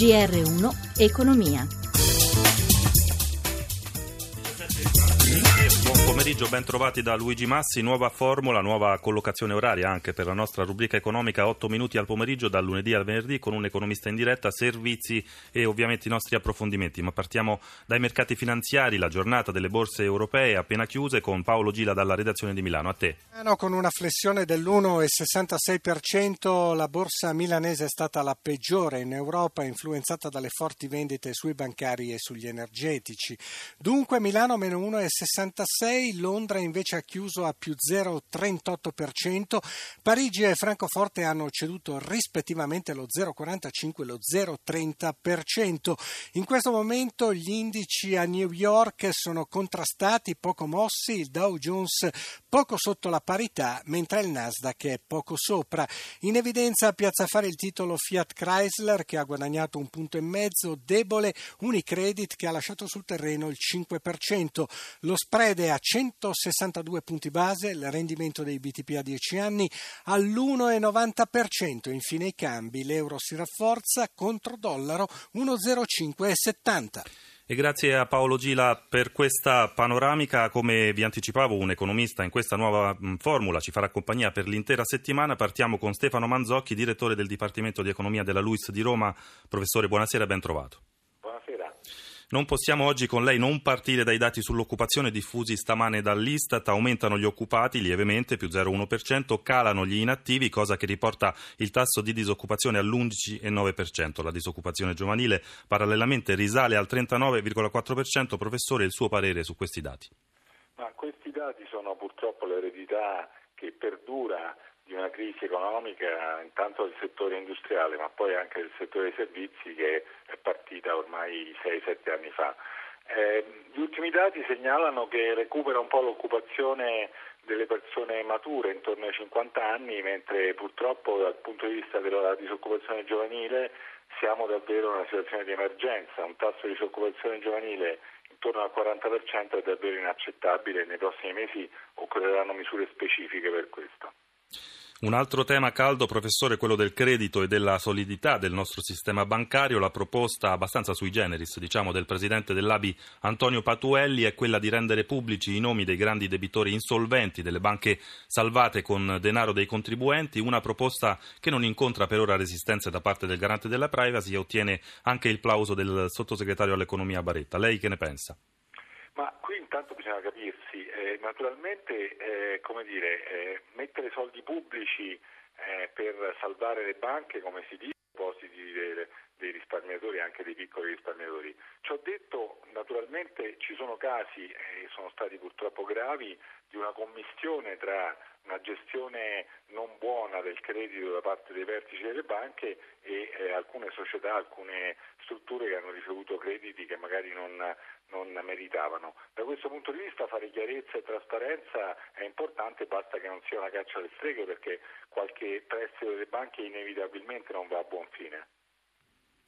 GR1 Economia. Pomeriggio, ben trovati da Luigi Massi. Nuova formula, nuova collocazione oraria anche per la nostra rubrica economica. 8 minuti al pomeriggio, dal lunedì al venerdì, con un economista in diretta, servizi e ovviamente i nostri approfondimenti. Ma partiamo dai mercati finanziari. La giornata delle borse europee appena chiuse con Paolo Gila dalla redazione di Milano. A te. Con una flessione dell'1,66%, la borsa milanese è stata la peggiore in Europa, influenzata dalle forti vendite sui bancari e sugli energetici. Dunque Milano meno 1,66%. Londra invece ha chiuso a più 0,38%, Parigi e Francoforte hanno ceduto rispettivamente lo 0,45% e lo 0,30%. In questo momento gli indici a New York sono contrastati, poco mossi, il Dow Jones poco sotto la parità, mentre il Nasdaq è poco sopra. In evidenza a Piazza Fare il titolo Fiat Chrysler che ha guadagnato un punto e mezzo, debole Unicredit che ha lasciato sul terreno il 5%. Lo spread è a 162 punti base, il rendimento dei BTP a 10 anni all'1,90%. Infine i cambi, l'euro si rafforza contro dollaro 1,0570. E grazie a Paolo Gila per questa panoramica. Come vi anticipavo, un economista in questa nuova formula ci farà compagnia per l'intera settimana. Partiamo con Stefano Manzocchi, direttore del Dipartimento di Economia della LUIS di Roma. Professore, buonasera e ben trovato. Non possiamo oggi con lei non partire dai dati sull'occupazione diffusi stamane dall'Istat. Aumentano gli occupati lievemente, più 0,1%, calano gli inattivi, cosa che riporta il tasso di disoccupazione all'11,9%. La disoccupazione giovanile parallelamente risale al 39,4%. Professore, il suo parere su questi dati? Ma questi dati sono purtroppo l'eredità che perdura di una crisi economica intanto del settore industriale ma poi anche del settore dei servizi che è partita ormai 6-7 anni fa. Eh, gli ultimi dati segnalano che recupera un po' l'occupazione delle persone mature intorno ai 50 anni, mentre purtroppo dal punto di vista della disoccupazione giovanile siamo davvero in una situazione di emergenza, un tasso di disoccupazione giovanile intorno al 40% è davvero inaccettabile e nei prossimi mesi occorreranno misure specifiche per questo. Un altro tema caldo, professore, è quello del credito e della solidità del nostro sistema bancario. La proposta abbastanza sui generis, diciamo, del presidente dell'ABI Antonio Patuelli è quella di rendere pubblici i nomi dei grandi debitori insolventi delle banche salvate con denaro dei contribuenti, una proposta che non incontra per ora resistenze da parte del garante della privacy e ottiene anche il plauso del sottosegretario all'economia Baretta. Lei che ne pensa? Intanto bisogna capirsi, eh, naturalmente eh, come dire, eh, mettere soldi pubblici eh, per salvare le banche, come si dice, depositi dei, dei risparmiatori, anche dei piccoli risparmiatori. Ciò detto, naturalmente ci sono casi, e sono stati purtroppo gravi, di una commistione tra una gestione non buona del credito da parte dei vertici delle banche e eh, alcune società, alcune strutture che hanno ricevuto crediti che magari non, non meritavano. Da questo punto di vista fare chiarezza e trasparenza è importante, basta che non sia una caccia alle streghe perché qualche prestito delle banche inevitabilmente non va a buon fine.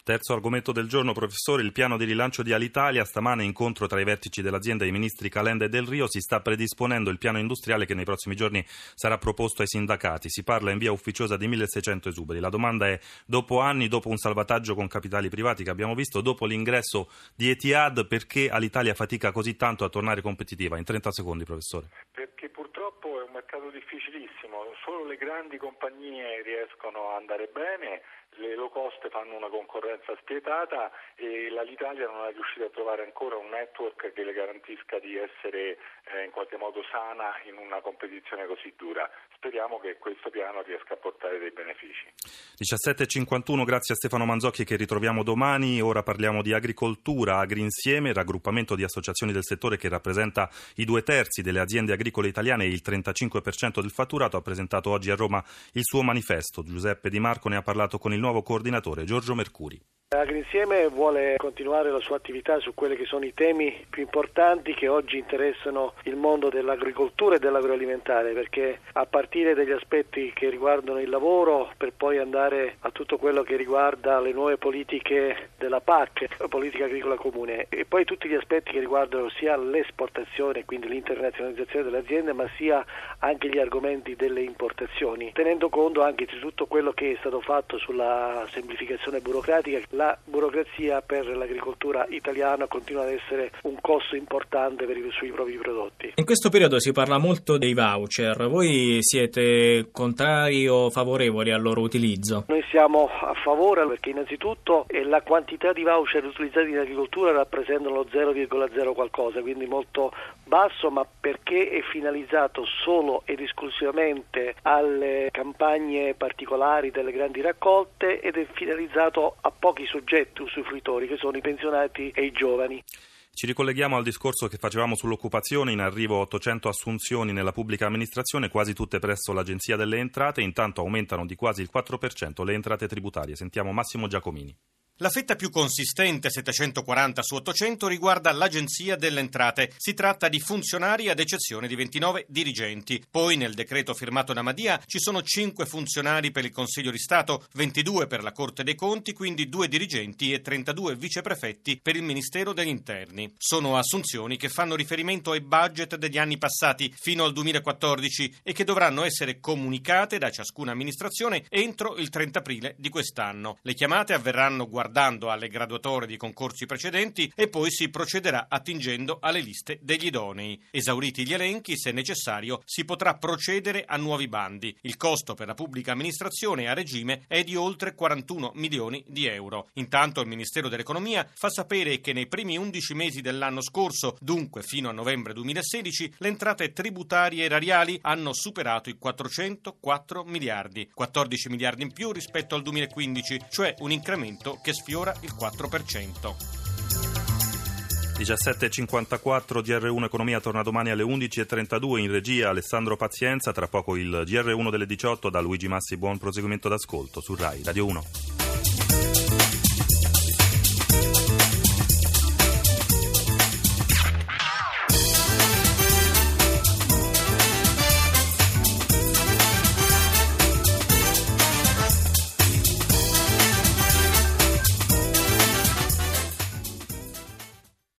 Terzo argomento del giorno, professore, il piano di rilancio di Alitalia. Stamane incontro tra i vertici dell'azienda e i ministri Calenda e Del Rio. Si sta predisponendo il piano industriale che nei prossimi giorni sarà proposto ai sindacati. Si parla in via ufficiosa di 1600 esuberi. La domanda è, dopo anni, dopo un salvataggio con capitali privati che abbiamo visto, dopo l'ingresso di Etihad, perché Alitalia fatica così tanto a tornare competitiva? In 30 secondi, professore. Perché purtroppo è un mercato difficilissimo. Solo le grandi compagnie riescono a andare bene le low cost fanno una concorrenza spietata e l'Italia non è riuscita a trovare ancora un network che le garantisca di essere eh, in qualche modo sana in una competizione così dura. Speriamo che questo piano riesca a portare dei benefici. 17.51, grazie a Stefano Manzocchi che ritroviamo domani. Ora parliamo di agricoltura, Agri Insieme, raggruppamento di associazioni del settore che rappresenta i due terzi delle aziende agricole italiane e il 35% del fatturato. Ha presentato oggi a Roma il suo manifesto. Giuseppe Di Marco ne ha parlato con il nuovo coordinatore Giorgio Mercuri. Agrinsieme vuole continuare la sua attività su quelli che sono i temi più importanti che oggi interessano il mondo dell'agricoltura e dell'agroalimentare, perché a partire dagli aspetti che riguardano il lavoro, per poi andare a tutto quello che riguarda le nuove politiche della PAC, la politica agricola comune, e poi tutti gli aspetti che riguardano sia l'esportazione, quindi l'internazionalizzazione delle aziende, ma sia anche gli argomenti delle importazioni, tenendo conto anche di tutto quello che è stato fatto sulla semplificazione burocratica la burocrazia per l'agricoltura italiana continua ad essere un costo importante per i, sui propri prodotti. In questo periodo si parla molto dei voucher, voi siete contrari o favorevoli al loro utilizzo? Noi siamo a favore perché innanzitutto la quantità di voucher utilizzati in agricoltura rappresentano lo 0,0 qualcosa, quindi molto basso, ma perché è finalizzato solo ed esclusivamente alle campagne particolari delle grandi raccolte ed è finalizzato a pochi soggetti usufruitori che sono i pensionati e i giovani. Ci ricolleghiamo al discorso che facevamo sull'occupazione, in arrivo 800 assunzioni nella pubblica amministrazione, quasi tutte presso l'Agenzia delle Entrate, intanto aumentano di quasi il 4% le entrate tributarie. Sentiamo Massimo Giacomini. La fetta più consistente, 740 su 800, riguarda l'Agenzia delle Entrate. Si tratta di funzionari ad eccezione di 29 dirigenti. Poi nel decreto firmato da Madia ci sono 5 funzionari per il Consiglio di Stato, 22 per la Corte dei Conti, quindi 2 dirigenti e 32 viceprefetti per il Ministero degli Interni. Sono assunzioni che fanno riferimento ai budget degli anni passati fino al 2014 e che dovranno essere comunicate da ciascuna amministrazione entro il 30 aprile di quest'anno. Le chiamate avverranno guardate guardando alle graduatorie di concorsi precedenti e poi si procederà attingendo alle liste degli idonei. Esauriti gli elenchi, se necessario, si potrà procedere a nuovi bandi. Il costo per la pubblica amministrazione a regime è di oltre 41 milioni di euro. Intanto il Ministero dell'Economia fa sapere che nei primi 11 mesi dell'anno scorso, dunque fino a novembre 2016, le entrate tributarie erariali hanno superato i 404 miliardi, 14 miliardi in più rispetto al 2015, cioè un incremento che sfiora il 4%. 17.54 GR1 Economia torna domani alle 11.32 in regia Alessandro Pazienza, tra poco il GR1 delle 18 da Luigi Massi, buon proseguimento d'ascolto su RAI Radio 1.